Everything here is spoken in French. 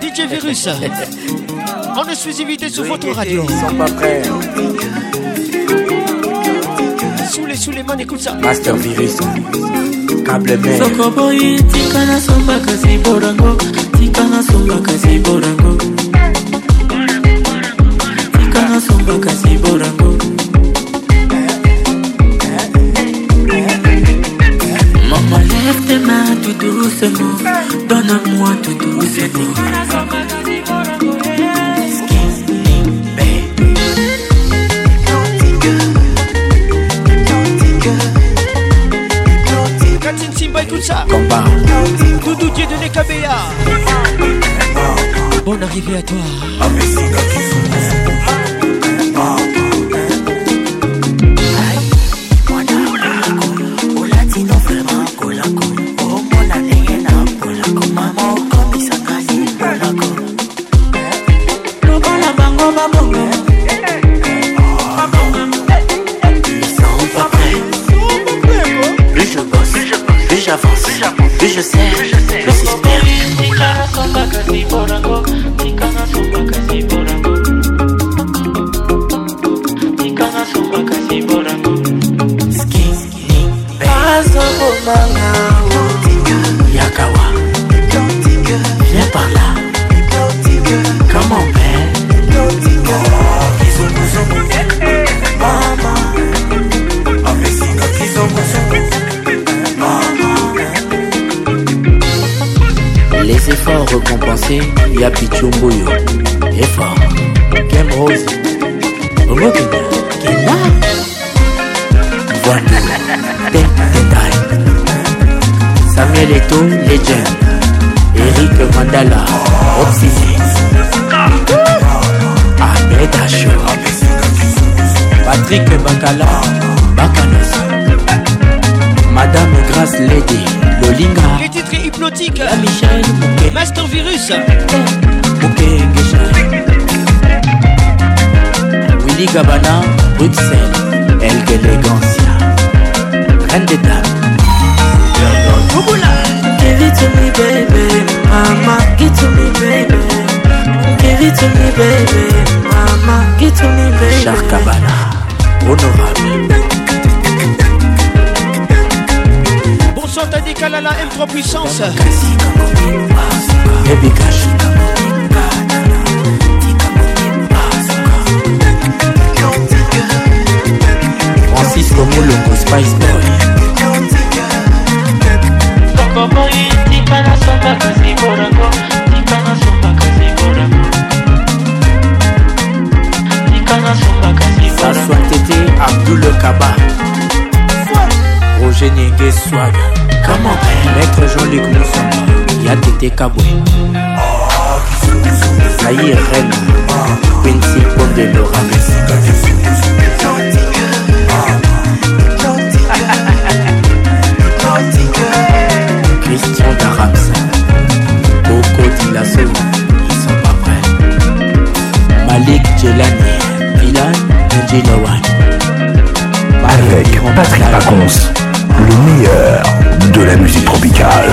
DJ Virus. En exclusivité sur votre radio. Ils sont pas prêts. Sous les sous les mains, écoute ça. Master Virus. Câble sokoboyi Donne-moi tout ça. Combat. Doudou Dieu de Nekabea. Bonne arrivée à toi. Plus je sais, plus j'espère. tika Les efforts récompensés, y'a Pichumbuyo. Effort. Game Rose. Omokina. Kina. Voilà. Ten Détail. Samuel Eto, Legend. Eric Mandala. Oxysé. Ahmed Acho. Patrick Bakala. Bakanos. Madame Grace Lady. Lolinga. Les titres hypnotiques. La Michel. Master Virus. Mouké Ngesha. Willy Gabana. Bruxelles. El Elegancia. Reine des dames. Give it to me, baby, mama. Give it to me, baby. Give it to me, baby, mama. Give it to me, baby. Char Cabana. Honorable. Kalala M3 Puissance. Baby Cash. Francis Romulongo Spice Boy. Borango. Tete Abdul Kaba. Roger Nienge Swag. Comment Maître Jean-Luc Moussamba. Y'a Tete Kabwe. Zahir Reine. Quincy Pondelora. Christian Darams. Coco Dilasso. Ils sont pas prêts. Malik Jelani. Milan Njilawan. Avec Patrick Pacons, le meilleur de la musique tropicale.